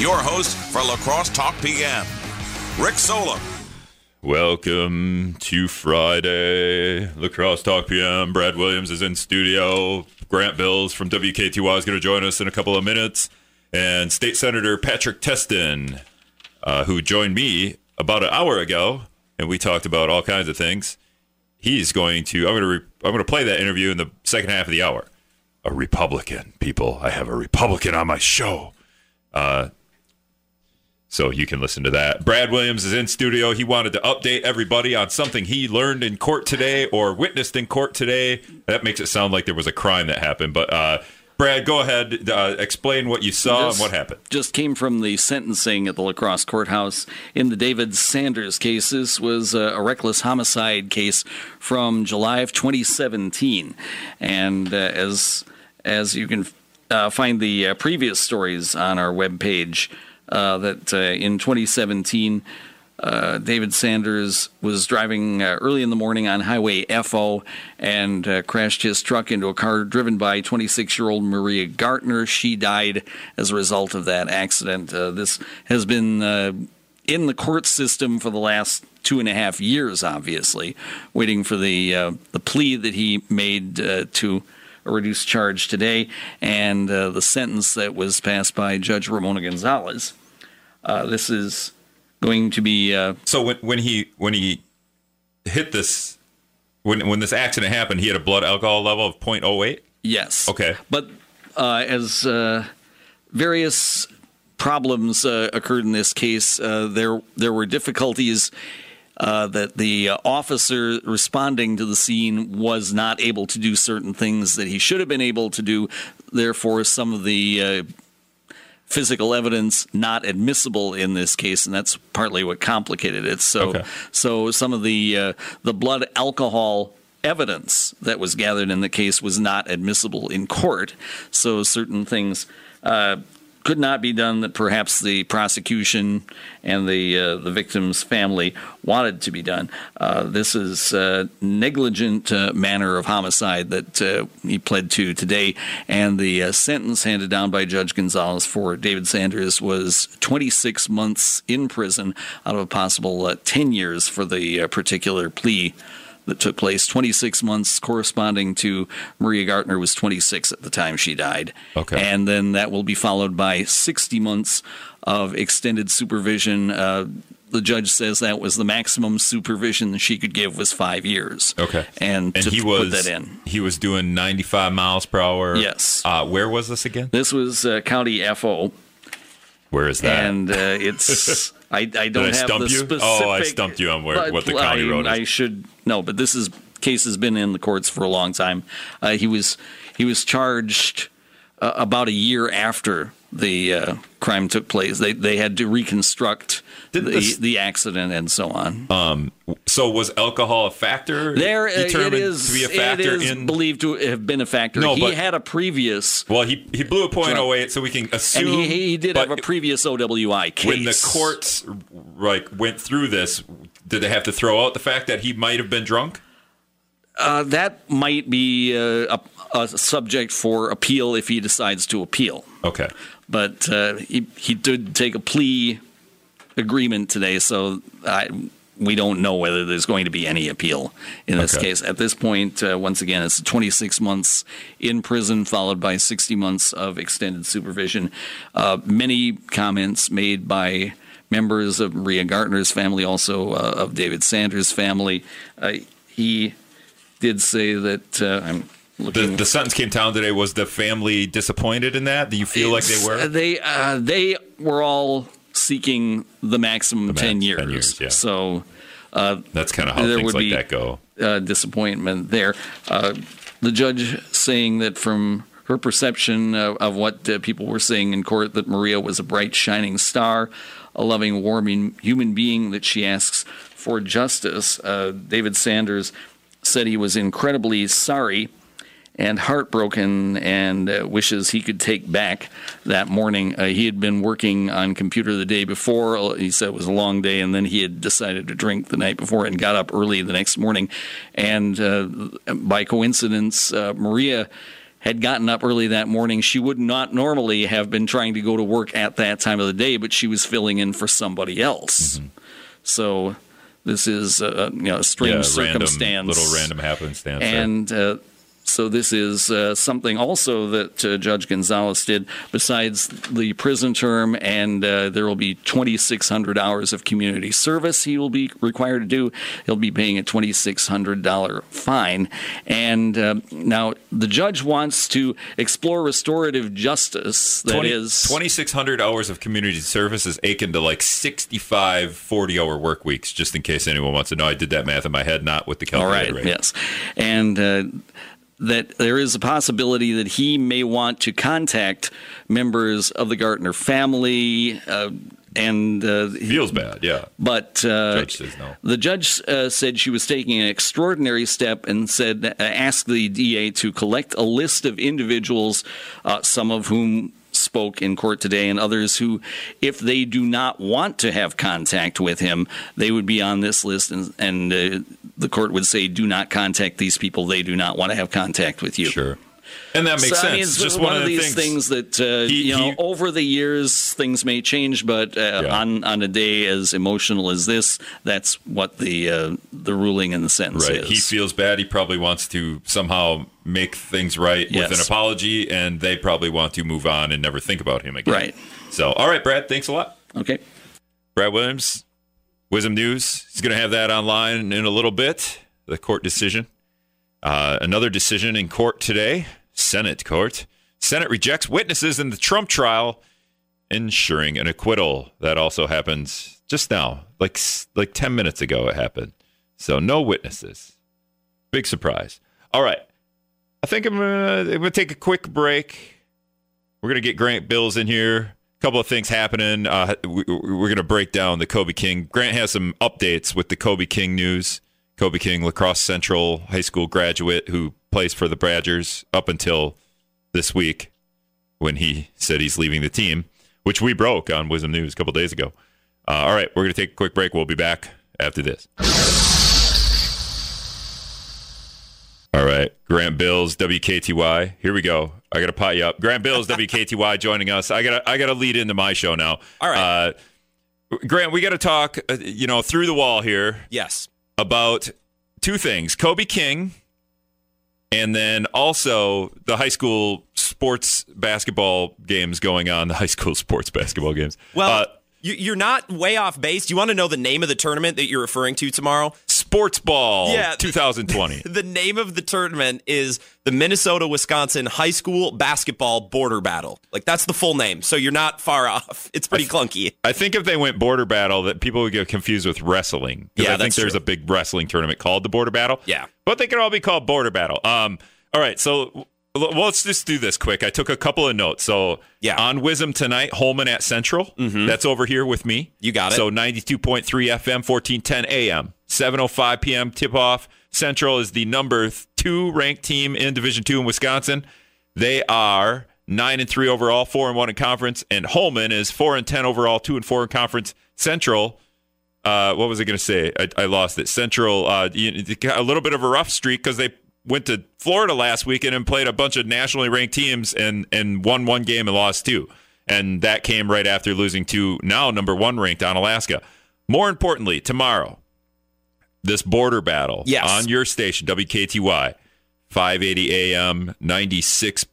your host for La Crosse Talk PM, Rick Solem. Welcome to Friday. La Crosse Talk PM. Brad Williams is in studio. Grant Bilse from WKTY is going to join us in a couple of minutes. And State Senator Patrick Testin, uh, who joined me about an hour ago, and we talked about all kinds of things. He's going to. I'm going to. Re, I'm going to play that interview in the second half of the hour. A Republican, people. I have a Republican on my show. Uh, so you can listen to that. Brad Williams is in studio. He wanted to update everybody on something he learned in court today or witnessed in court today. That makes it sound like there was a crime that happened. But uh, Brad, go ahead. Uh, explain what you saw This and what happened. Just came from the sentencing at the La Crosse Courthouse in the David Sanders case. This was a, a reckless homicide case from July of 2017, and uh, as as you can uh, find the uh, previous stories on our webpage, uh, that uh, in 2017. Uh, David Sanders was driving uh, early in the morning on Highway FO and uh, crashed his truck into a car driven by 26 year old Maria Gartner. She died as a result of that accident. Uh, this has been uh, in the court system for the last two and a half years, obviously, waiting for the, uh, the plea that he made uh, to a reduced charge today and uh, the sentence that was passed by Judge Ramona Gonzalez. Uh, this is going to be uh, So when when he when he hit this when when this accident happened, he had a blood alcohol level of 0.08. yes. Okay. But uh, as uh, various problems uh, occurred in this case, uh, there there were difficulties. Uh, that the uh, officer responding to the scene was not able to do certain things that he should have been able to do. Therefore, some of the uh, physical evidence not admissible in this case, and that's partly what complicated it. So, Okay. so some of the uh, the blood alcohol evidence that was gathered in the case was not admissible in court. So certain things. Uh, could not be done that perhaps the prosecution and the uh, the victim's family wanted to be done. Uh, this is uh, negligent uh, manner of homicide that uh, he pled to today, and the uh, sentence handed down by Judge Gonzalez for David Sanders was 26 months in prison out of a possible uh, 10 years for the particular plea that took place 26 months corresponding to Maria Gartner was 26 at the time she died. Okay. And then that will be followed by 60 months of extended supervision. Uh, the judge says that was the maximum supervision she could give was five years. Okay. And, And he put was that in. he was doing 95 miles per hour. Yes. Uh, where was this again? This was uh, County FO, Where is that? and uh, it's I, I don't I have the you? specific. Oh, I stumped you on where- but what the county I, road is. I should no, but this is case has been in the courts for a long time. Uh, he was he was charged uh, about a year after the uh, crime took place. They they had to reconstruct Did the, this- the accident and so on. so was alcohol a factor? there uh, it determined is to be a factor it is in. believed to have been a factor. No, he but- had a previous well, he he blew a .08, so we can and assume. he, he did have a previous OWI case. when the courts like went through this, did they have to throw out the fact that he might have been drunk? Uh, that might be uh, a, a subject for appeal if he decides to appeal. Okay. But uh, he he did take a plea agreement today, so I, we don't know whether there's going to be any appeal in this Okay. case. At this point, uh, once again, it's 26 months in prison, followed by 60 months of extended supervision. Uh, many comments made by members of Maria Gartner's family, also uh, of David Sanders' family. Uh, he did say that uh, I'm The, the sentence came down today. Was the family disappointed in that? Do you feel like they were? They uh, they were all seeking the maximum max- 10 years. 10 years, yeah. So uh, That's kind of how there things would like that go. uh, disappointment there. Uh, the judge saying that from her perception of, of what uh, people were saying in court, that Maria was a bright, shining star, a loving, warming human being, that she asks for justice. Uh, David Sanders said he was incredibly sorry and heartbroken and uh, wishes he could take back that morning. Uh, he had been working on computer the day before. He said it was a long day, and then he had decided to drink the night before and got up early the next morning. And uh, by coincidence, uh, Maria had gotten up early that morning. She would not normally have been trying to go to work at that time of the day, but she was filling in for somebody else. Mm-hmm. So this is a, you know, a strange yeah, random, circumstance. little random happenstance. And uh, so this is uh, something also that uh, Judge Gonzalez did besides the prison term, and uh, there will be 2,600 hours of community service he will be required to do. He'll be paying a $2,600 fine. And uh, now the judge wants to explore restorative justice. That 20 is 2,600 hours of community service is akin to like 65 40 hour work weeks, just in case anyone wants to know. I did that math in my head, not with the All calculator. right. rate. Yes, and uh, that there is a possibility that he may want to contact members of the Gartner family. Uh, and uh, he- Feels bad, yeah. but uh, Judge says no. the judge uh, said she was taking an extraordinary step and said uh, asked the DA to collect a list of individuals, uh, some of whom spoke in court today, and others who, if they do not want to have contact with him, they would be on this list, and, and uh, the court would say, "Do not contact these people. They do not want to have contact with you." Sure. And that makes so, sense. I mean, it's just one, one, of the these things. things, that uh, He- you know he- over the years things may change, but uh, Yeah. on on a day as emotional as this, that's what the uh, the ruling in the sentence Right. is. He feels bad. He probably wants to somehow make things right with an apology, and they probably want to move on and never think about him again. Right. So, all right, Brad, thanks a lot. okay. Brad Williams, WIZM News. He's going to have that online in a little bit. The court decision. Uh, another decision in court today, Senate court. Senate rejects witnesses in the Trump trial, ensuring an acquittal. That also happens just now, like like ten minutes ago. It happened. So no witnesses. Big surprise. All right, I think I'm I'm gonna take a quick break. We're gonna get Grant Bilse in here. A couple of things happening. Uh, we, we're gonna break down the Kobe King. Grant has some updates with the Kobe King news. Kobe King, La Crosse Central High School graduate who plays for the Badgers up until this week when he said he's leaving the team, which we broke on WIZM News a couple days ago. Uh, all right, we're gonna take a quick break. We'll be back after this. All right, Grant Bilse, WKTY. Here we go. I got to pot you up. Grant Bilse, WKTY, joining us. I got to I got to lead into my show now. All right. uh, Grant. We got to talk. Uh, you know, through the wall here Yes. About two things: Kobe King, and then also the high school sports basketball games going on. The high school sports basketball games. Well, uh, you, you're not way off base. Do you want to know the name of the tournament that you're referring to tomorrow? Sports ball. Yeah. 2020. The name of the tournament is the Minnesota Wisconsin High School Basketball Border Battle. Like that's the full name. So you're not far off. It's pretty clunky. I think if they went border battle, that people would get confused with wrestling. Yeah, I think there's true. a big wrestling tournament called the border battle. Yeah. but they could all be called border battle. Um, all right, so well, let's just do this quick. I took a couple of notes. So Yeah. Mm-hmm. on WIZM tonight, Holmen at Central. That's over here with me. You got it. So 92.3 FM, 1410 AM, 7:05 p.m. tip off. Central is the number two ranked team in Division Two in Wisconsin. They are nine and three overall, four and one in conference, and Holmen is four and ten overall, two and four in conference. Central, uh, what was I going to say? I, I lost it. Central, uh, you- a little bit of a rough streak because they went to Florida last weekend and played a bunch of nationally ranked teams and and won one game and lost two, and that came right after losing to now number one ranked Onalaska. More importantly, tomorrow, this border battle Yes. on your station WKTY, 580 AM, 96.7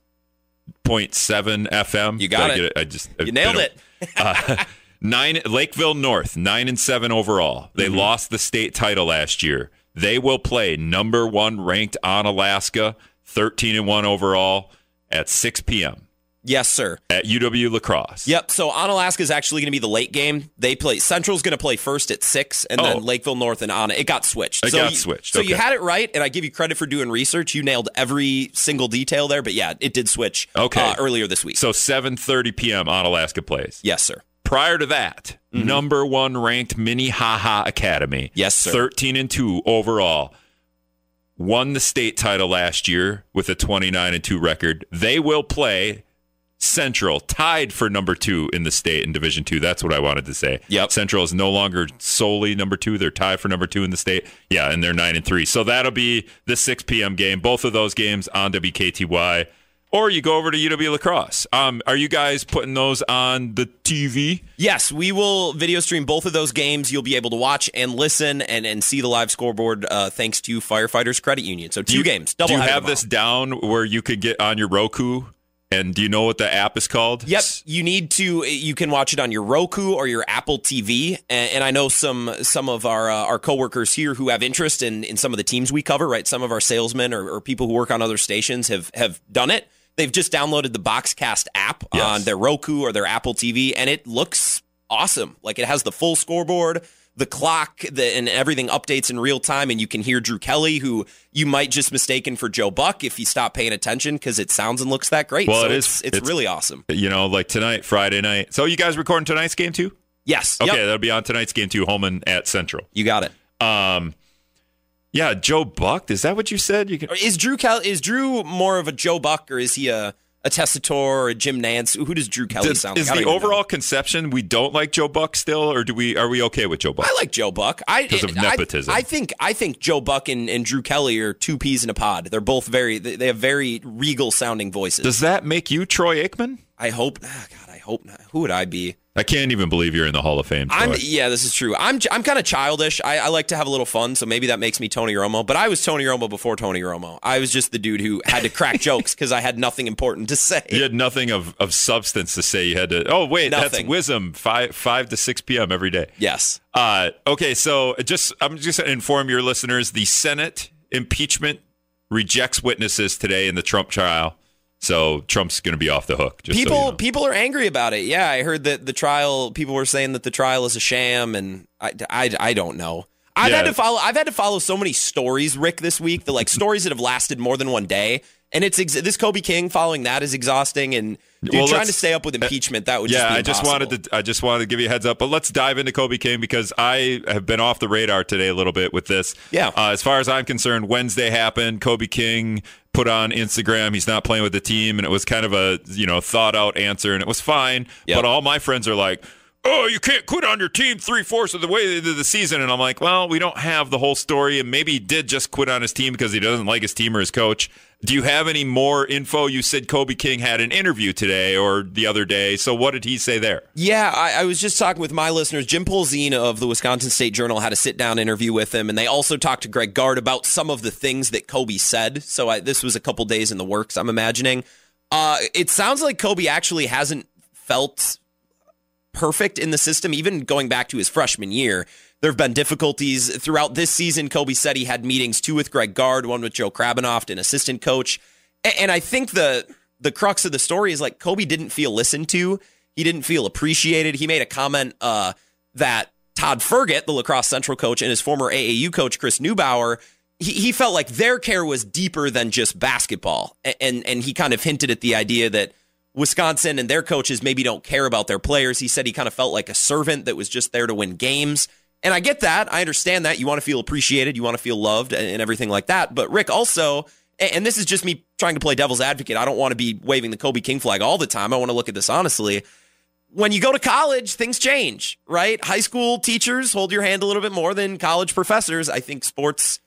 FM. You got Did I it. I just You nailed it. uh, nine Lakeville North, nine and seven overall. They Mm-hmm. lost the state title last year. They will play number one ranked Onalaska, thirteen and one overall at six p.m. Yes, sir. at UW La Crosse. Yep. So Onalaska is actually going to be the late game. They play Central's going to play first at six, and Oh. then Lakeville North and Anna. It got switched. It so got you, switched, So you had it right, and I give you credit for doing research. You nailed every single detail there. But yeah, it did switch. Okay. uh, earlier this week. So seven thirty p.m. Onalaska plays. yes, sir. Prior to that, number one ranked Minnehaha Academy. Mm-hmm. Yes, sir. 13 and 2 overall. Won the state title last year with a 29 and 2 record. They will play Central, tied for number two in the state in Division Two. That's what I wanted to say. Yep. Central is no longer solely number two. They're tied for number two in the state. Yeah, and they're nine and three. So that'll be the 6 p.m. game. Both of those games on WKTY. Or you go over to UW La Crosse. Um, are you guys putting those on the TV? Yes, we will video stream both of those games. You'll be able to watch and listen and, and see the live scoreboard uh, thanks to Firefighters Credit Union. So two you, games. Double Do you have tomorrow. this down where you could get on your Roku? And do you know what the app is called? Yep, you need to. You can watch it on your Roku or your Apple TV, and, and I know some some of our uh, our coworkers here who have interest in in some of the teams we cover. Right, some of our salesmen or, or people who work on other stations have have done it. They've just downloaded the Boxcast app Yes. on their Roku or their Apple TV, and it looks awesome. Like it has the full scoreboard, the clock, the, and everything updates in real time. And you can hear Drew Kelly, who you might just mistaken for Joe Buck if you stop paying attention because it sounds and looks that great. Well, so it it's, is- It's, it's- really awesome. You know, like tonight, Friday night. So you guys recording tonight's game too? Yes. Okay, Yep. that'll be on tonight's game too. Holmen at Central. You got it. Um, yeah, Joe Buck. Is that what you said? You can. Is Drew Kelly is Drew more of a Joe Buck or is he a a Testator or a Jim Nantz? Who does Drew Kelly Does- sound like? is I don't the even know. overall conception we don't like Joe Buck still, or do we? Are we okay with Joe Buck? I like Joe Buck. I Because of I- nepotism. I, think I think Joe Buck and, and Drew Kelly are two peas in a pod. They're both very they they have very regal sounding voices. Does that make you Troy Aikman? I hope ah, God, I hope not. Who would I be? I can't even believe you're in the Hall of Fame. Troy. I'm yeah, this is true. I'm I'm kind of childish. I, I like to have a little fun, so maybe that makes me Tony Romo. But I was Tony Romo before Tony Romo. I was just the dude who had to crack jokes because I had nothing important to say. you had nothing of, of substance to say. You had to. Oh wait, that's WIZM. Five five to six p.m. every day. Yes. Uh, okay, so just I'm just going to inform your listeners: the Senate impeachment rejects witnesses today in the Trump trial. So Trump's going to be off the hook. Just so you people know. people are angry about it. Yeah, I heard that the trial. People were saying that the trial is a sham, and I, I, I don't know. I've Yeah. had to follow. I've had to follow so many stories, Rick, this week. The like stories that have lasted more than one day, and it's ex- this Kobe King following that is exhausting. And dude, Well, trying to stay up with impeachment that would yeah, just be I just wanted to I just wanted to give you a heads up, but let's dive into Kobe King because I have been off the radar today a little bit with this. Yeah. Uh, as far as I'm concerned, Wednesday happened. Kobe King put on Instagram he's not playing with the team, and it was kind of a you know thought out answer, and it was fine. Yep. But all my friends are like. Oh, you can't quit on your team three fourths of the way into the season. And I'm like, well, we don't have the whole story. And maybe he did just quit on his team because he doesn't like his team or his coach. Do you have any more info? You said Kobe King had an interview today or the other day. So what did he say there? Yeah, I, I was just talking with my listeners. Jim Polzin of the Wisconsin State Journal had a sit down interview with him, and they also talked to Greg Gard about some of the things that Kobe said. So I, this was a couple days in the works, I'm imagining. Uh, it sounds like Kobe actually hasn't felt perfect in the system, even going back to his freshman year. There have been difficulties throughout this season. Kobe said he had meetings two with Greg Gard, one with Joe Krabbenhoft, an assistant coach. And I think the the crux of the story is like Kobe didn't feel listened to. He didn't feel appreciated. He made a comment uh, that Todd Fergot, the lacrosse central coach, and his former AAU coach Chris Neubauer, he, he felt like their care was deeper than just basketball, and and he kind of hinted at the idea that Wisconsin and their coaches maybe don't care about their players. He said he kind of felt like a servant that was just there to win games. And I get that. I understand that. You want to feel appreciated, you want to feel loved, and, everything like that. But Rick also, and this is just me trying to play devil's advocate. I don't want to be waving the Kobe King flag all the time. I want to look at this honestly. When you go to college, things change, right? High school teachers hold your hand a little bit more than college professors. I think sports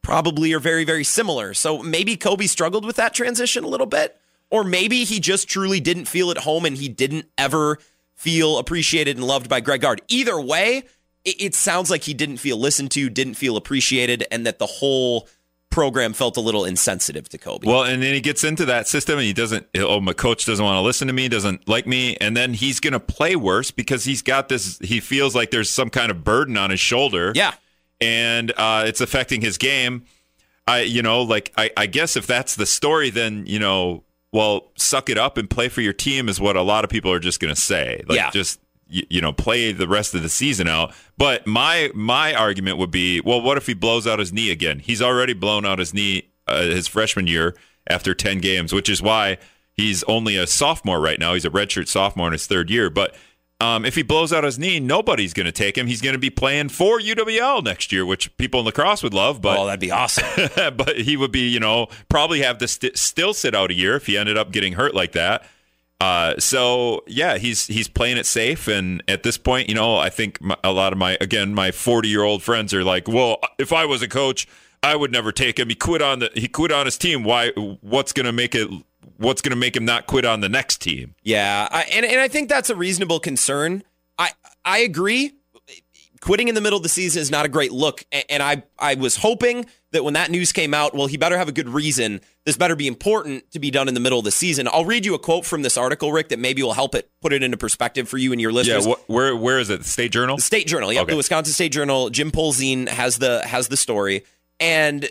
probably are very, very similar. So maybe Kobe struggled with that transition a little bit, or maybe he just truly didn't feel at home and he didn't ever feel appreciated and loved by Greg Gard. Either way, it, it sounds like he didn't feel listened to, didn't feel appreciated, and that the whole program felt a little insensitive to Kobe. Well, and then he gets into that system and he doesn't, oh, my coach doesn't want to listen to me, doesn't like me. And then he's going to play worse because he's got this, he feels like there's some kind of burden on his shoulder. yeah. And uh, it's affecting his game. I, you know, like, I, I guess if that's the story, then, you know, well, suck it up and play for your team is what a lot of people are just going to say. Like, Yeah. just, you, you know, play the rest of the season out. But my my argument would be, well, what if he blows out his knee again? He's already blown out his knee uh, his freshman year after 10 games, which is why he's only a sophomore right now. He's a redshirt sophomore in his third year. But um, if he blows out his knee, nobody's going to take him. He's going to be playing for UWL next year, which people in lacrosse would love. But oh, that'd be awesome. but he would be, you know, probably have to st- still sit out a year if he ended up getting hurt like that. Uh, so yeah, he's he's playing it safe, and at this point, you know, I think my, a lot of my again my forty year old friends are like, well, if I was a coach, I would never take him. He quit on the he quit on his team. Why? What's going to make it what's going to make him not quit on the next team. Yeah, I, and and I think that's a reasonable concern. I I agree. Quitting in the middle of the season is not a great look, A- and I I was hoping that when that news came out, well, he better have a good reason. This better be important to be done in the middle of the season. I'll read you a quote from this article, Rick, that maybe will help it put it into perspective for you and your Yeah, listeners. wh- where where is it? The State Journal. The State Journal, yep, Okay. the Wisconsin State Journal. Jim Polzin has the has the story, and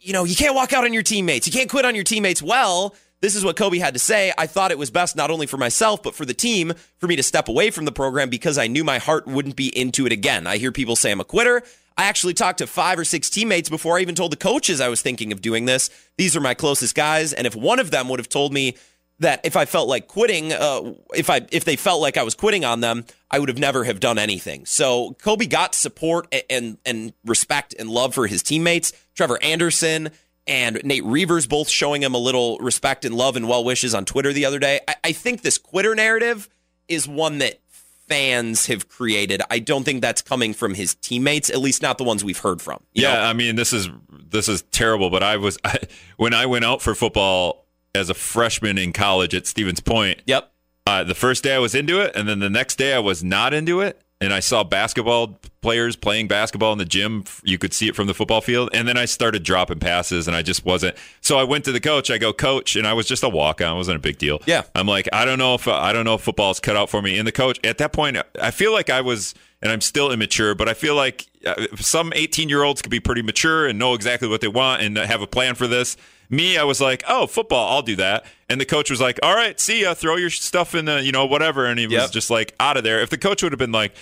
you know you can't walk out on your teammates. You can't quit on your teammates. Well, this is what Kobe had to say. I thought it was best not only for myself but for the team for me to step away from the program because I knew my heart wouldn't be into it again. I hear people say I'm a quitter. I actually talked to five or six teammates before I even told the coaches I was thinking of doing this. These are my closest guys, and if one of them would have told me that if I felt like quitting, uh, if I if they felt like I was quitting on them, I would have never have done anything. So Kobe got support and and respect and love for his teammates. Trevor Anderson and Nate Reuvers both showing him a little respect and love and well wishes on Twitter the other day. I, I think this quitter narrative is one that fans have created. I don't think that's coming from his teammates, at least not the ones we've heard from. you yeah, know? I mean this is this is terrible. But I was I, when I went out for football as a freshman in college at Stevens Point. Yep. Uh, the first day I was into it, and then the next day I was not into it. And I saw basketball players playing basketball in the gym. You could see it from the football field. And then I started dropping passes, and I just wasn't. So I went to the coach. I go, Coach, and I was just a walk on. It wasn't a big deal. Yeah. I'm like, I don't know if I don't know if football's cut out for me. And the coach at that point, I feel like I was, and I'm still immature, but I feel like uh, some 18 year olds could be pretty mature and know exactly what they want and have a plan for this. Me, I was like, oh, football, I'll do that. And the coach was like, all right, see ya, throw your stuff in the, you know, whatever. And he was Yep. just like out of there. If the coach would have been like,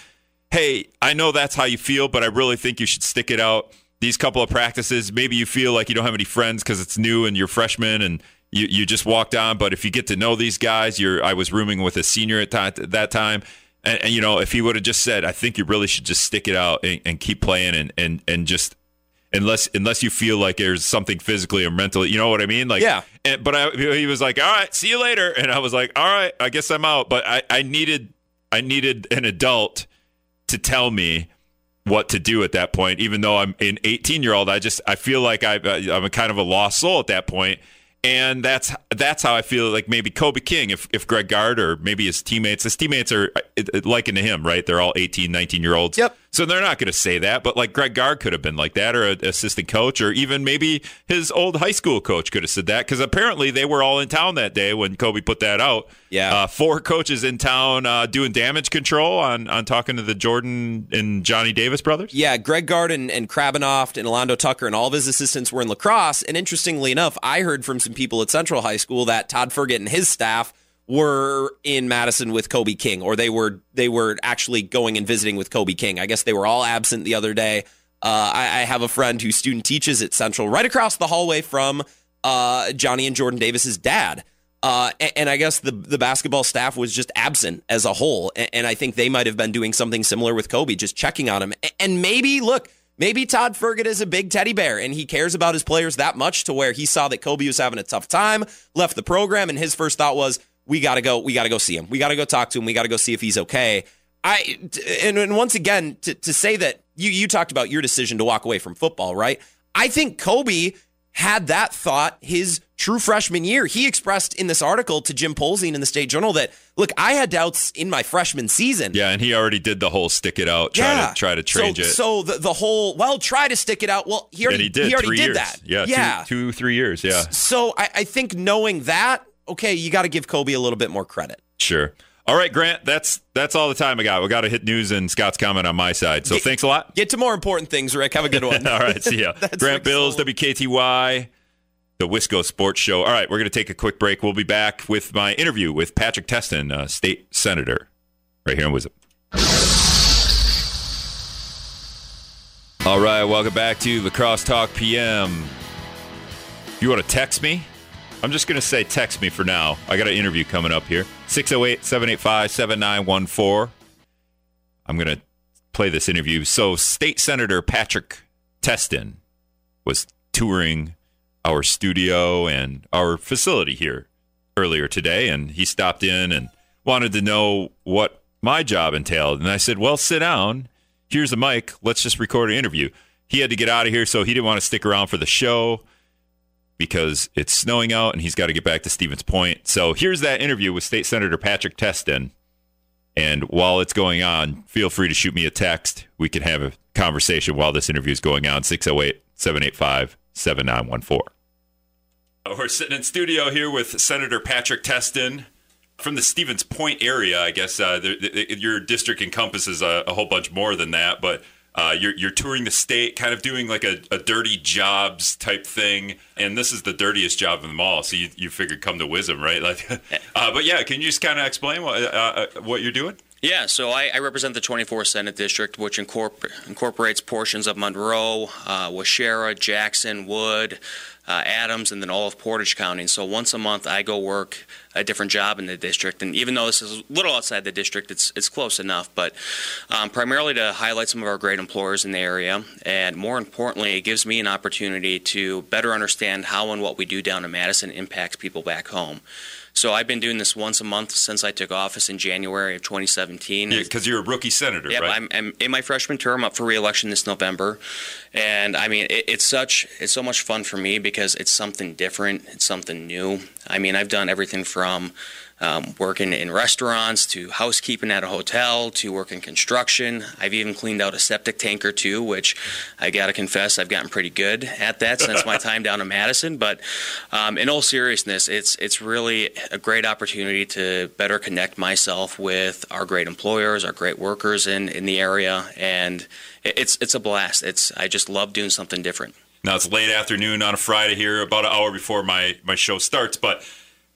hey, I know that's how you feel, but I really think you should stick it out these couple of practices. Maybe you feel like you don't have any friends because it's new and you're freshman and you, you just walked on. But if you get to know these guys, you're I was rooming with a senior at ti- that time. And, and you know, if he would have just said, I think you really should just stick it out and, and keep playing and, and, and just unless unless you feel like there's something physically or mentally, you know what I mean? Like, Yeah. And, but I, he was like, "All right, see you later," and I was like, "All right, I guess I'm out." But I, I needed I needed an adult to tell me what to do at that point. Even though I'm an 18 year old, I just I feel like I, I'm a kind of a lost soul at that point. And that's that's how I feel like maybe Kobe King, if, if Greg Gard or maybe his teammates, his teammates are uh, uh, likened to him, right? They're all 18, 19 year olds. Yep. So they're not going to say that, but like Greg Gard could have been like that, or an assistant coach, or even maybe his old high school coach could have said that because apparently they were all in town that day when Kobe put that out. Yeah. Uh, four coaches in town uh, doing damage control on on talking to the Jordan and Johnny Davis brothers. Yeah, Greg Gard and Krabbenhoft and Alando Tucker and all of his assistants were in lacrosse. And interestingly enough, I heard from some people at Central High School that Todd Ferget and his staff were in Madison with Kobe King, or they were they were actually going and visiting with Kobe King. I guess they were all absent the other day. Uh, I, I have a friend whose student teaches at Central, right across the hallway from uh, Johnny and Jordan Davis's dad. Uh, and, and I guess the the basketball staff was just absent as a whole, and, and I think they might have been doing something similar with Kobe, just checking on him. And maybe look, maybe Todd Fergot is a big teddy bear, and he cares about his players that much to where he saw that Kobe was having a tough time, left the program, and his first thought was, "We got to go, we got to go see him, we got to go talk to him, we got to go see if he's okay." I and, and once again to to say that you you talked about your decision to walk away from football, right? I think Kobe had that thought his true freshman year. He expressed in this article to Jim Polzin in the State Journal that, look, I had doubts in my freshman season. Yeah, and he already did the whole stick it out, try to try to change so, it. So the, the whole, well, try to stick it out. Well, he already, and he did already three did years. that. Yeah, yeah. Two, two, three years. Yeah, So I, I think knowing that, okay, you got to give Kobe a little bit more credit. sure. All right, Grant. That's that's all the time I got. We got to hit news and Scott's comment on my side. So Get- thanks a lot. Get to more important things, Rick. Have a good one. All right, see ya. Grant Bilse, Sullivan. WKTY, the Wisco Sports Show. All right, we're going to take a quick break. We'll be back with my interview with Patrick Testin, uh, state senator, right here in WIZM. All right, welcome back to the Crosstalk PM. If you want to text me, I'm just going to say text me for now. I got an interview coming up here 608 785 7914. I'm going to play this interview. So, State Senator Patrick Testin was touring our studio and our facility here earlier today, and he stopped in and wanted to know what my job entailed. And I said, Well, sit down. Here's a mic. Let's just record an interview. He had to get out of here, so he didn't want to stick around for the show. Because it's snowing out and he's got to get back to Stevens Point. So here's that interview with State Senator Patrick Testin. And while it's going on, feel free to shoot me a text. We can have a conversation while this interview is going on 608 785 7914. We're sitting in studio here with Senator Patrick Testin from the Stevens Point area. I guess uh, the, the, your district encompasses a, a, whole bunch more than that, but uh, you're, you're, touring the state, kind of doing like a, a, dirty jobs type thing, and this is the dirtiest job of them all. So you, you figured come to WIZM, right? Like, uh, but yeah, can you just kind of explain what uh, uh, what you're doing? Yeah, so I, I, represent the 24th Senate District, which incorpor- incorporates portions of Monroe, uh, Waushara, Jackson, Wood, uh, Adams, and then all of Portage County. so once a month, I go work a different job in the district. And even though this is a little outside the district, it's it's close enough. But um, primarily to highlight some of our great employers in the area, and more importantly, it gives me an opportunity to better understand how and what we do down in Madison impacts people back home. So I've been doing this once a month since I took office in January of 2017. Yeah, because you're a rookie senator, yeah, right? I'm, I'm, in my freshman term, up for reelection this November, and I mean it, it's such it's so much fun for me because it's something different, it's something new. I mean I've done everything from um, working in restaurants to housekeeping at a hotel to working construction. I've even cleaned out a septic tank or two, which I got to confess I've gotten pretty good at that since my time down in Madison. But um, in all seriousness, it's it's really a great opportunity to better connect myself with our great employers, our great workers in, in the area, and it's it's a blast. It's I just love doing something different. Now it's late afternoon on a Friday here, about an hour before my my show starts, but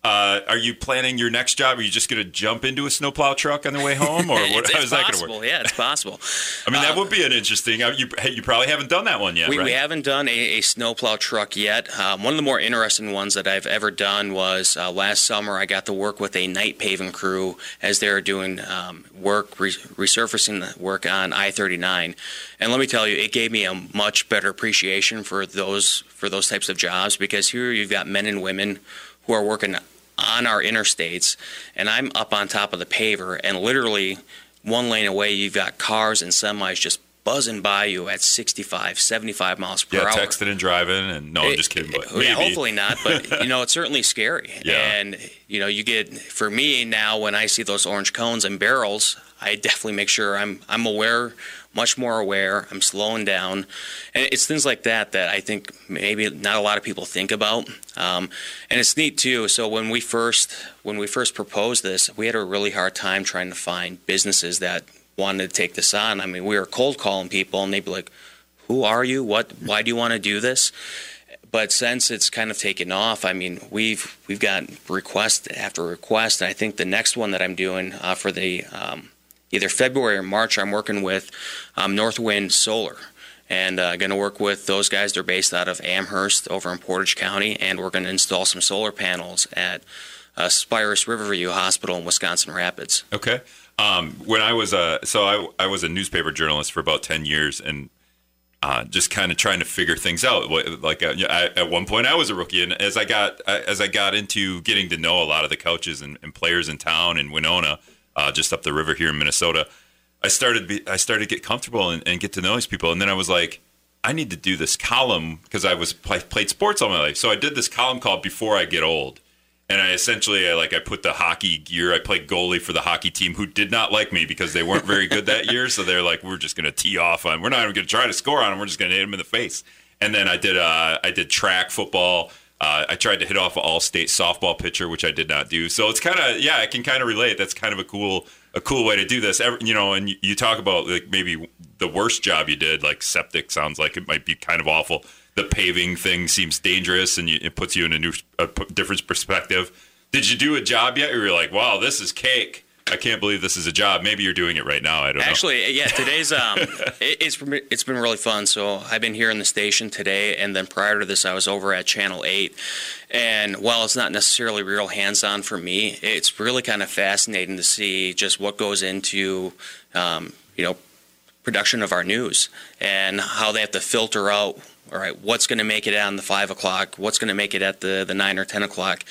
uh, are you planning your next job? Are you just going to jump into a snowplow truck on the way home, or what, how is that going to work? Yeah, it's possible. I mean, that uh, would be an interesting. Uh, you you probably haven't done that one yet. We, right? we haven't done a, a snowplow truck yet. Um, one of the more interesting ones that I've ever done was uh, last summer. I got to work with a night paving crew as they were doing um, work re- resurfacing work on I-39, and let me tell you, it gave me a much better appreciation for those for those types of jobs because here you've got men and women who are working on our interstates, and I'm up on top of the paver, and literally one lane away, you've got cars and semis just buzzing by you at 65, 75 miles per yeah, hour. Yeah, texting and driving, and no, I'm just kidding. But. Yeah, hopefully not, but you know, it's certainly scary. Yeah. And you know, you get for me now when I see those orange cones and barrels, I definitely make sure I'm I'm aware much more aware. I'm slowing down, and it's things like that that I think maybe not a lot of people think about. Um, and it's neat too. So when we first when we first proposed this, we had a really hard time trying to find businesses that wanted to take this on. I mean, we were cold calling people, and they'd be like, "Who are you? What? Why do you want to do this?" But since it's kind of taken off, I mean, we've we've got request after request, and I think the next one that I'm doing uh, for the um, either February or March, I'm working with um, Northwind Solar. And uh, going to work with those guys. They're based out of Amherst over in Portage County, and we're going to install some solar panels at uh, Aspirus Riverview Hospital in Wisconsin Rapids. Okay. Um, when I was a so I, I was a newspaper journalist for about ten years, and uh, just kind of trying to figure things out. Like uh, I, at one point, I was a rookie, and as I got as I got into getting to know a lot of the coaches and, and players in town in Winona, uh, just up the river here in Minnesota. I started be, I started to get comfortable and, and, get to know these people, and then I was like, I need to do this column because I was play, played sports all my life. So I did this column called "Before I Get Old," and I essentially I, like I put the hockey gear. I played goalie for the hockey team who did not like me because they weren't very good that year. So they're like, we're just to tee off on. We're not even to try to score on them. We're just to hit them in the face. And then I did uh, I did track football. Uh, I tried to hit off an all-state softball pitcher, which I did not do. So it's kind of yeah, I can kind of relate. That's kind of a cool a cool way to do this. Every, you know, and you, you talk about like maybe the worst job you did, like septic sounds like it might be kind of awful. The paving thing seems dangerous, and you, it puts you in a new, a different perspective. Did you do a job yet? Or you're like, wow, this is cake. I can't believe this is a job. Maybe you're doing it right now. I don't Actually, know. Actually, yeah, today's um, it, it's it's been really fun. So I've been here in the station today, and then prior to this, I was over at Channel Eight. And while it's not necessarily real hands-on for me, it's really kind of fascinating to see just what goes into, um, you know, production of our news and how they have to filter out. All right, what's going to make it on the five o'clock? What's going to make it at the the nine or ten o'clock?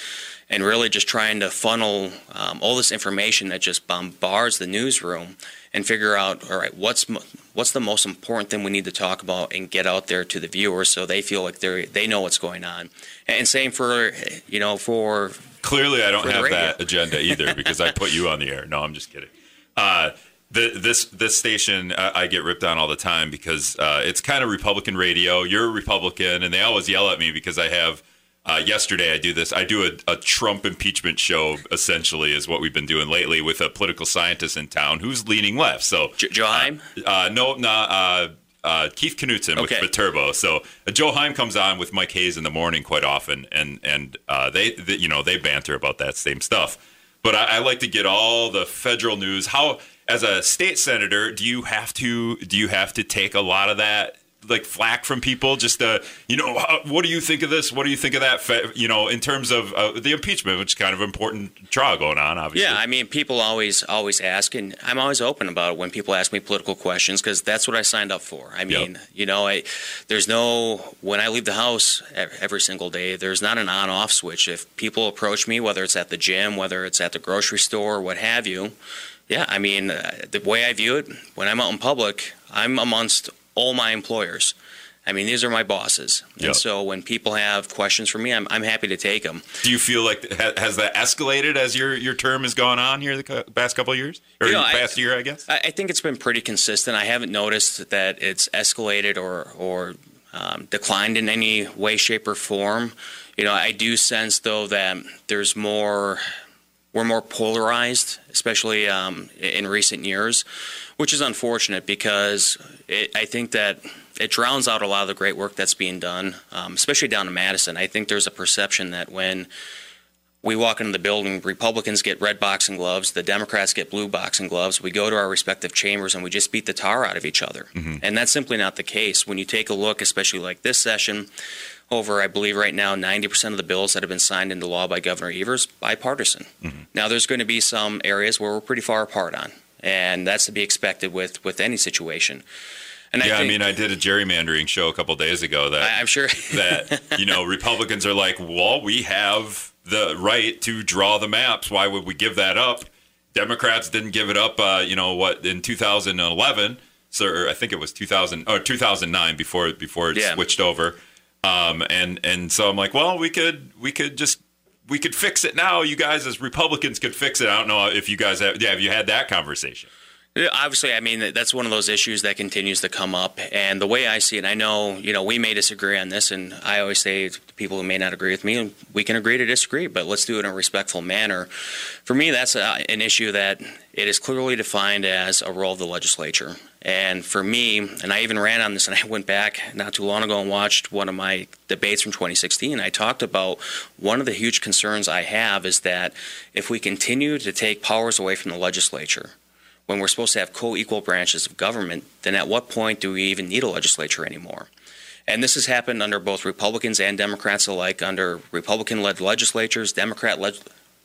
and really just trying to funnel um, all this information that just bombards the newsroom and figure out all right what's what's the most important thing we need to talk about and get out there to the viewers so they feel like they they know what's going on. And same for you know for Clearly, I don't have that agenda either because I put you on the air. No, I'm just kidding. Uh, the, this this station uh, I get ripped on all the time because uh, it's kind of Republican radio. You're a Republican, and they always yell at me because I have. Uh, yesterday, I do this. I do a, a Trump impeachment show. Essentially, is what we've been doing lately with a political scientist in town who's leaning left. So J- Joe Heim? uh, no, not uh, uh, Keith Knutson Okay. with Viterbo. So uh, Joe Heim comes on with Mike Hayes in the morning quite often, and and uh, they, they you know they banter about that same stuff. But I, I like to get all the federal news. How as a state senator, do you have to do you have to take a lot of that? Like flack from people, just uh, you know, how, what do you think of this? What do you think of that? You know, in terms of uh, the impeachment, which is kind of important trial going on, obviously. Yeah, I mean, people always always ask, and I'm always open about it when people ask me political questions because that's what I signed up for. I mean, you know, I there's no when I leave the house every single day, there's not an on-off switch. If people approach me, whether it's at the gym, whether it's at the grocery store, what have you, yeah, I mean, uh, the way I view it, when I'm out in public, I'm amongst all my employers. I mean, these are my bosses, Yep. and so when people have questions for me, I'm, I'm happy to take them. Do you feel like has that escalated as your your term has gone on here the past couple of years or You know, I- past year, I guess? I, I think it's been pretty consistent. I haven't noticed that it's escalated or or um, declined in any way, shape, or form. You know, I do sense though that there's more. We're more polarized, especially um, in recent years, which is unfortunate because it, I think that it drowns out a lot of the great work that's being done, um, especially down in Madison. I think there's a perception that when we walk into the building, Republicans get red boxing gloves, the Democrats get blue boxing gloves. We go to our respective chambers and we just beat the tar out of each other. Mm-hmm. And that's simply not the case. When you take a look, especially like this session, over, I believe right now, 90% of the bills that have been signed into law by Governor Evers, bipartisan. Mm-hmm. Now, there's going to be some areas where we're pretty far apart on, and that's to be expected with, with any situation. And yeah, I, think, mean, I did a gerrymandering show a couple days ago that I'm sure. that you know Republicans are like, well, we have the right to draw the maps. Why would we give that up? Democrats didn't give it up. Uh, you know what? In 2011, so or I think it was 2000 or 2009 before before it Yeah. switched over. Um, and and so I'm like, well, we could we could just we could fix it now. You guys as Republicans could fix it. I don't know if you guys have yeah have you had that conversation? Obviously, I mean that's one of those issues that continues to come up, and the way I see it, I know you know we may disagree on this, and I always say to people who may not agree with me, we can agree to disagree, but let's do it in a respectful manner. For me, that's a, an issue that it is clearly defined as a role of the legislature, and for me, and I even ran on this, and I went back not too long ago and watched one of my debates from 2016. I talked about one of the huge concerns I have is that if we continue to take powers away from the legislature when we're supposed to have co-equal branches of government, then at what point do we even need a legislature anymore? And this has happened under both Republicans and Democrats alike, under Republican-led legislatures,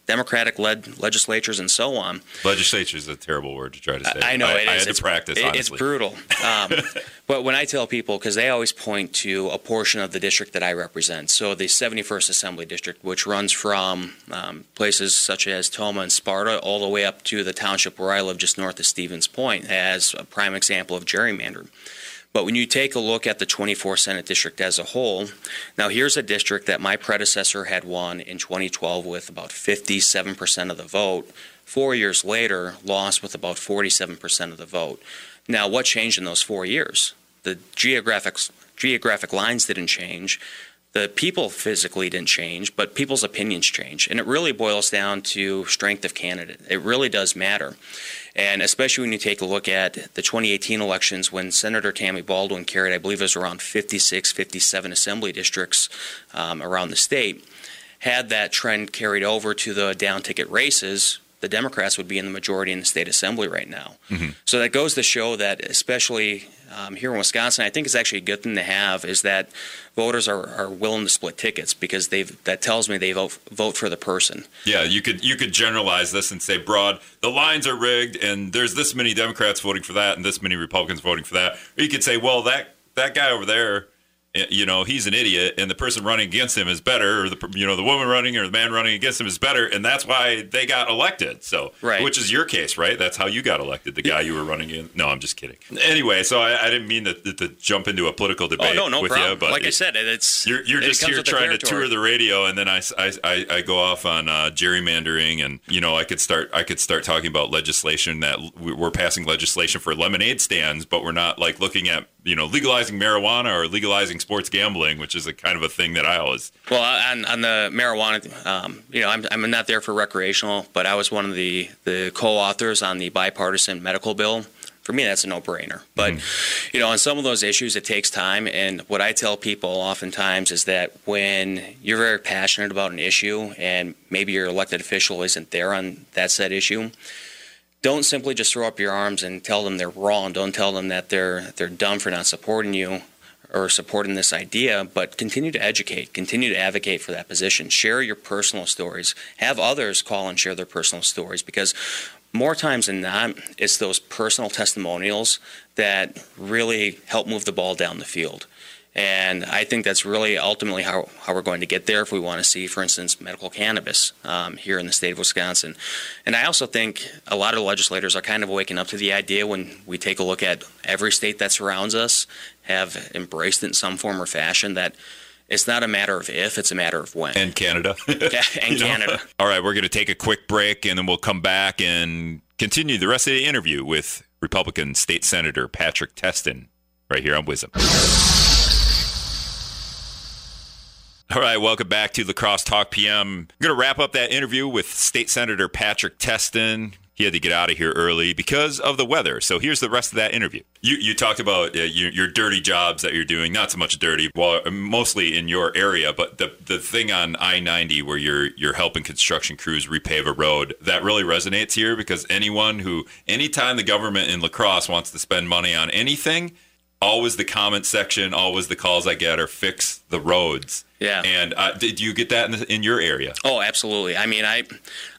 Democrat-led, Democratic-led legislatures, and so on. Legislature is a terrible word to try to say. I know it I is. had it's, to practice. it- honestly. It's brutal. Um, but when I tell people, because they always point to a portion of the district that I represent, so the 71st Assembly District, which runs from um, places such as Tomah and Sparta all the way up to the township where I live, just north of Stevens Point, as a prime example of gerrymandering. But when you take a look at the 24th Senate district as a whole, now here's a district that my predecessor had won in 2012 with about 57% of the vote. Four years later, lost with about 47% of the vote. Now, what changed in those four years? The geographic geographic lines didn't change. The people physically didn't change, but people's opinions change. And it really boils down to strength of candidate. It really does matter. And especially when you take a look at the 2018 elections when Senator Tammy Baldwin carried, I believe it was around 56, 57 assembly districts um, around the state, had that trend carried over to the down ticket races, the Democrats would be in the majority in the state assembly right now. So that goes to show that, especially um, here in Wisconsin, I think it's actually a good thing to have is that voters are, are willing to split tickets because they've that tells me they vote vote for the person. Yeah, you could you could generalize this and say broad. The lines are rigged, and there's this many Democrats voting for that, and this many Republicans voting for that. Or you could say, well, that that guy over there you know, he's an idiot, and the person running against him is better, or the you know the woman running or the man running against him is better, and that's why they got elected. So, Right. which is your case, right? That's how you got elected. The guy you were running in. No, I'm just kidding. Anyway, so I, I didn't mean to, to jump into a political debate Oh no, no with problem. you, but like I said, it's you're, you're it just here trying to tour the radio, and then I, I, I, I go off on uh, gerrymandering, and you know I could start I could start talking about legislation that we're passing legislation for lemonade stands, but we're not like looking at you know legalizing marijuana or legalizing sports gambling, which is a kind of a thing that I always Well, on, on the marijuana, um, you know, I'm, I'm not there for recreational, but I was one of the, the co-authors on the bipartisan medical bill. For me, that's a no-brainer. But you know, on some of those issues, it takes time. And what I tell people oftentimes is that when you're very passionate about an issue, and maybe your elected official isn't there on that said issue, don't simply just throw up your arms and tell them they're wrong. Don't tell them that they're they're dumb for not supporting you or supporting this idea, but continue to educate, continue to advocate for that position. Share your personal stories. Have others call and share their personal stories because more times than not, it's those personal testimonials that really help move the ball down the field. And I think that's really ultimately how, how we're going to get there if we want to see, for instance, medical cannabis um, here in the state of Wisconsin. And I also think a lot of legislators are kind of waking up to the idea when we take a look at every state that surrounds us have embraced it in some form or fashion that it's not a matter of if, it's a matter of when. and Canada. Yeah, and You know? Canada. All right, we're going to take a quick break, and then we'll come back and continue the rest of the interview with Republican State Senator Patrick Testin right here on WIZM. All right, welcome back to La Crosse Talk PM. I'm going to wrap up that interview with State Senator Patrick Testin. He had to get out of here early because of the weather. So here's the rest of that interview. You, you talked about uh, your, your dirty jobs that you're doing, not so much dirty, well, mostly in your area, but the, the thing on I 90 where you're, you're helping construction crews repave a road, that really resonates here because anyone who, anytime the government in La Crosse wants to spend money on anything, always the comment section, always the calls I get are fix the roads. Yeah. And uh, did you get that in, the, in your area? Oh, absolutely. I mean, I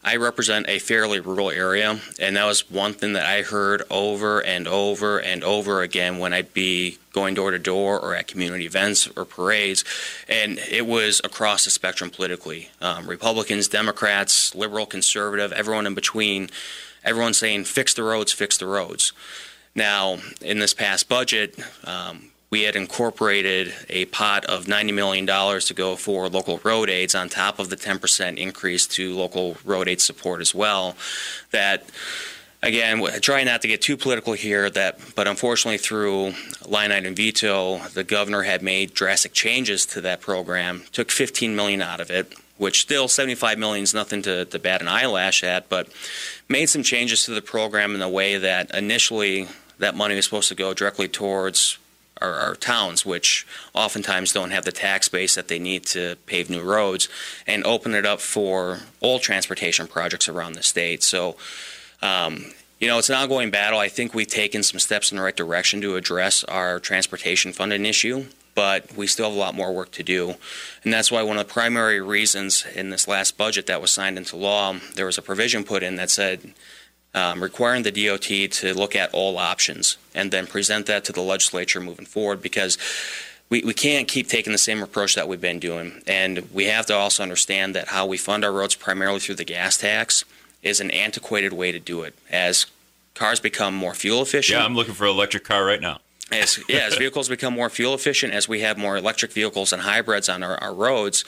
I represent a fairly rural area, and that was one thing that I heard over and over and over again when I'd be going door to door or at community events or parades, and it was across the spectrum politically. Um, Republicans, Democrats, liberal, conservative, everyone in between. Everyone saying, "Fix the roads, fix the roads." Now, in this past budget, um, we had incorporated a pot of $90 million to go for local road aids on top of the 10% increase to local road aid support as well. That, again, trying not to get too political here, that, but unfortunately through line item veto, the governor had made drastic changes to that program, took 15 million out of it, which still 75 million is nothing to, to bat an eyelash at, but made some changes to the program in the way that initially that money was supposed to go directly towards our, our towns, which oftentimes don't have the tax base that they need to pave new roads, and open it up for old transportation projects around the state. So, um, you know, it's an ongoing battle. I think we've taken some steps in the right direction to address our transportation funding issue, but we still have a lot more work to do. And that's why one of the primary reasons in this last budget that was signed into law, there was a provision put in that said um, requiring the DOT to look at all options and then present that to the legislature moving forward because we, we can't keep taking the same approach that we've been doing. And we have to also understand that how we fund our roads primarily through the gas tax is an antiquated way to do it. As cars become more fuel efficient, Yeah, I'm looking for an electric car right now. as yeah, as vehicles become more fuel efficient, as we have more electric vehicles and hybrids on our, our roads,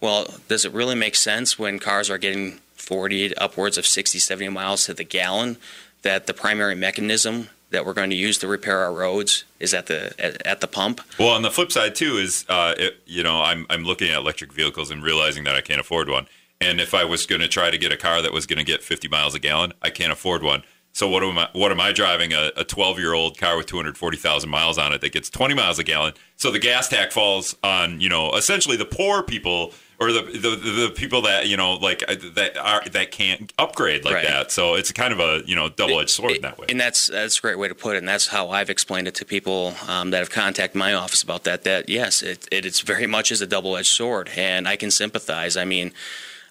well, does it really make sense when cars are getting 40 upwards of 60, 70 miles to the gallon that the primary mechanism that we're going to use to repair our roads is at the at, at the pump? Well, on the flip side too is, uh, it, you know, I'm I'm looking at electric vehicles and realizing that I can't afford one. And if I was going to try to get a car that was going to get 50 miles a gallon, I can't afford one. So what am I? What am I driving? A 12 year old car with 240,000 miles on it that gets 20 miles a gallon. So the gas tax falls on you know essentially the poor people or the the, the people that you know like uh, that are that can't upgrade like Right. that. So it's kind of a you know double edged sword in that way. And that's that's a great way to put it. And that's how I've explained it to people um, that have contacted my office about that. That yes, it, it it's very much is a double edged sword, and I can sympathize. I mean,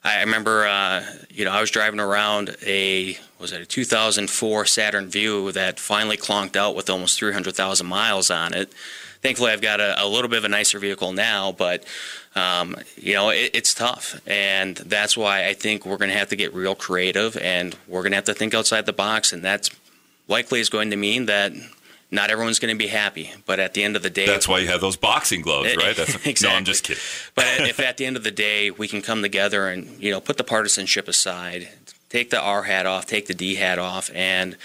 I remember, uh, you know, I was driving around a was it a 2004 Saturn Vue that finally clonked out with almost 300,000 miles on it. Thankfully, I've got a, a, little bit of a nicer vehicle now, but um, you know, it, it's tough, and that's why I think we're going to have to get real creative, and we're going to have to think outside the box, and that's likely is going to mean that not everyone's going to be happy, but at the end of the day, that's why you have those boxing gloves, right? That's, exactly. No, I'm just kidding. but if at the end of the day we can come together and you know put the partisanship aside, take the R hat off, take the D hat off, and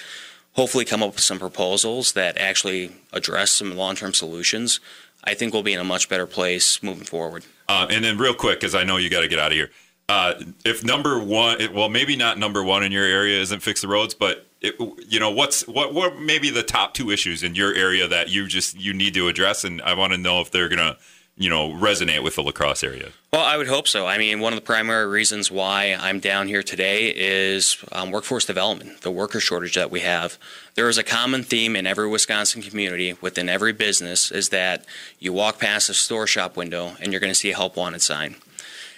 hopefully come up with some proposals that actually address some long-term solutions, I think we'll be in a much better place moving forward. Um, and then, real quick, because I know you got to get out of here. Uh, if number one, well, maybe not number one in your area isn't fix the roads, but it, you know what's what what maybe the top two issues in your area that you just you need to address, and I want to know if they're gonna you know resonate with the La Crosse area. Well, I would hope so. I mean, one of the primary reasons why I'm down here today is um, workforce development, the worker shortage that we have. There is a common theme in every Wisconsin community, within every business, is that you walk past a store shop window and you're going to see a help wanted sign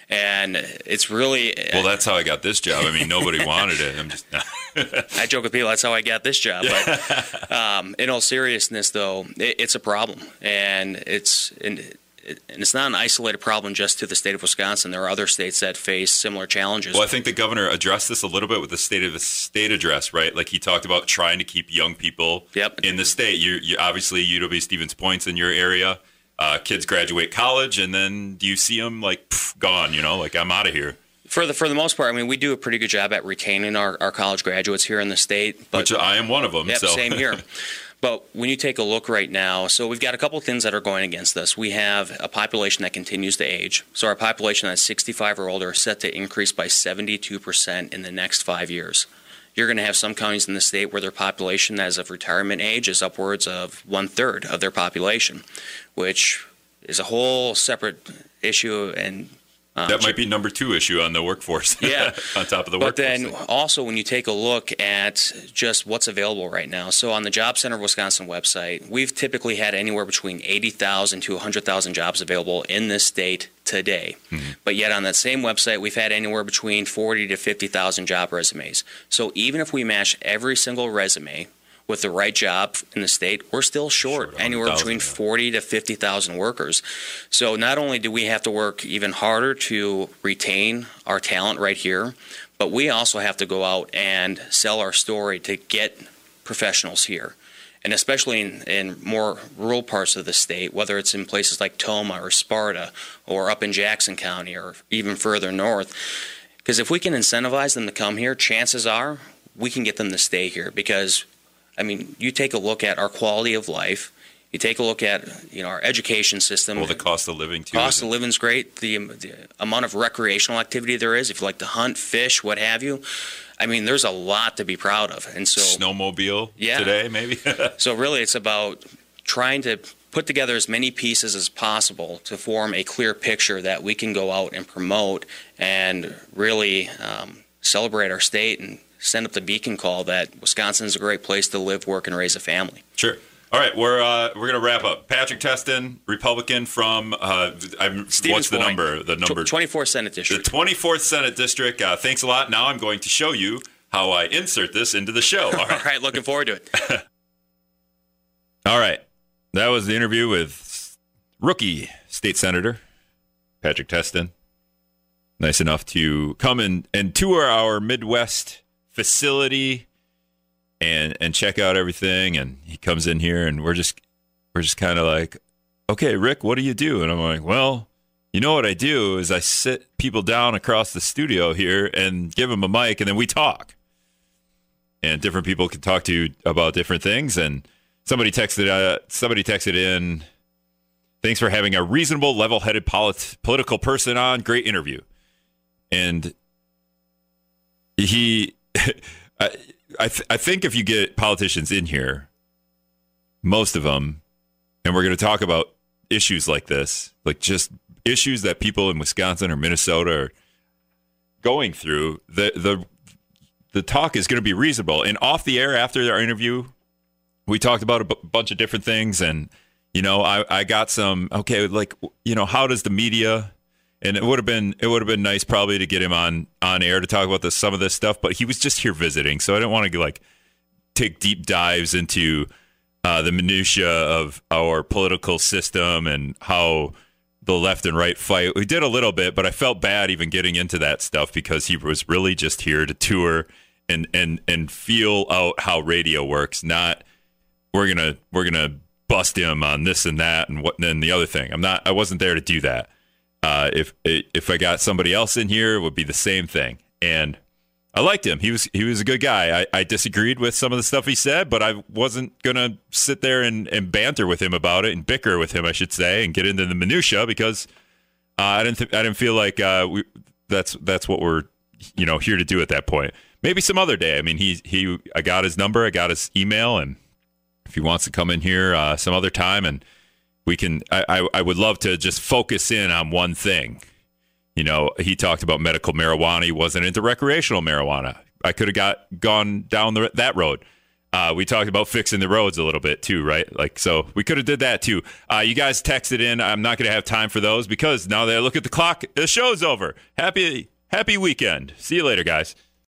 and it's really well. That's how I got this job. I mean, nobody wanted it. I'm just. I joke with people. That's how I got this job. But um, in all seriousness, though, it, it's a problem, and it's. And, and it's not an isolated problem just to the state of Wisconsin. There are other states that face similar challenges. Well, I think the governor addressed this a little bit with the state of the state address, right? Like he talked about trying to keep young people yep. in the state. You, you obviously UW Stevens Point's in your area uh, kids graduate college, and then do you see them like pff, gone? You know, like I'm out of here. For the for the most part, I mean, we do a pretty good job at retaining our, our college graduates here in the state. But, Which I am one of them. Yep, so. same here. But when you take a look right now, so we've got a couple of things that are going against us. We have a population that continues to age. So our population that's 65 or older is set to increase by 72% in the next five years. You're going to have some counties in the state where their population as of retirement age is upwards of one third of their population, which is a whole separate issue and um, that might be number two issue on the workforce. Yeah, on top of the workforce. But then also when you take a look at just what's available right now, so on the Job Center of Wisconsin website, we've typically had anywhere between eighty thousand to hundred thousand jobs available in this state today. Mm-hmm. But yet on that same website, we've had anywhere between forty to fifty thousand job resumes. So even if we match every single resume with the right job in the state, we're still short, short anywhere between 40 to 50,000 workers. So not only do we have to work even harder to retain our talent right here, but we also have to go out and sell our story to get professionals here. And especially in, in more rural parts of the state, whether it's in places like Tomah or Sparta or up in Jackson County or even further north. Because if we can incentivize them to come here, chances are we can get them to stay here because I mean, you take a look at our quality of life. You take a look at you know our education system. Well, the cost of living too. Cost of living is great. The, the amount of recreational activity there is, if you like to hunt, fish, what have you. I mean, there's a lot to be proud of, and so snowmobile yeah. today maybe. so really, it's about trying to put together as many pieces as possible to form a clear picture that we can go out and promote and really um, celebrate our state and send up the beacon call that Wisconsin is a great place to live, work, and raise a family. Sure. All right, we're uh, we're gonna wrap up. Patrick Testin, Republican from uh, what's the Point. number? The number twenty fourth Senate District. The twenty fourth Senate District. Uh, thanks a lot. Now I'm going to show you how I insert this into the show. All right, All right looking forward to it. All right, that was the interview with rookie state senator Patrick Testin. Nice enough to come and, and tour our Midwest facility and and check out everything. And he comes in here and we're just we're just kind of like okay rick what do you do? And i'm like well you know what i do is i sit people down across the studio here and give them a mic and then we talk. And different people can talk to you about different things. And somebody texted uh, somebody texted in thanks for having a reasonable level-headed polit- political person on. Great interview. And he I th- I think if you get politicians in here, most of them, and we're going to talk about issues like this, like just issues that people in Wisconsin or Minnesota are going through. The the the talk is going to be reasonable. And off the air after our interview, we talked about a b- bunch of different things, and you know, I I got some okay, like you know, how does the media and it would have been it would have been nice probably to get him on on air to talk about this some of this stuff. But he was just here visiting, so I didn't want to like take deep dives into uh, the minutia of our political system and how the left and right fight. We did a little bit, but I felt bad even getting into that stuff because he was really just here to tour and and and feel out how radio works. Not we're gonna we're gonna bust him on this and that and what and the other thing. I'm not. I wasn't there to do that. Uh, if if I got somebody else in here, it would be the same thing. And I liked him. He was he was a good guy. I, I disagreed with some of the stuff he said, but I wasn't gonna sit there and, and banter with him about it and bicker with him, I should say, and get into the minutia because uh, I didn't th- I didn't feel like uh, we that's that's what we're you know here to do at that point. Maybe some other day. I mean, he he I got his number, I got his email, and if he wants to come in here uh, some other time and we can I, I, would love to just focus in on one thing you know, he talked about medical marijuana. He wasn't into recreational marijuana. I could have got gone down the, that road. Uh, we talked about fixing the roads a little bit too, right? Like, so we could have did that too. Uh, you guys texted in. I'm not going to have time for those because now that I look at the clock, the show's over. Happy, happy weekend. See you later, guys.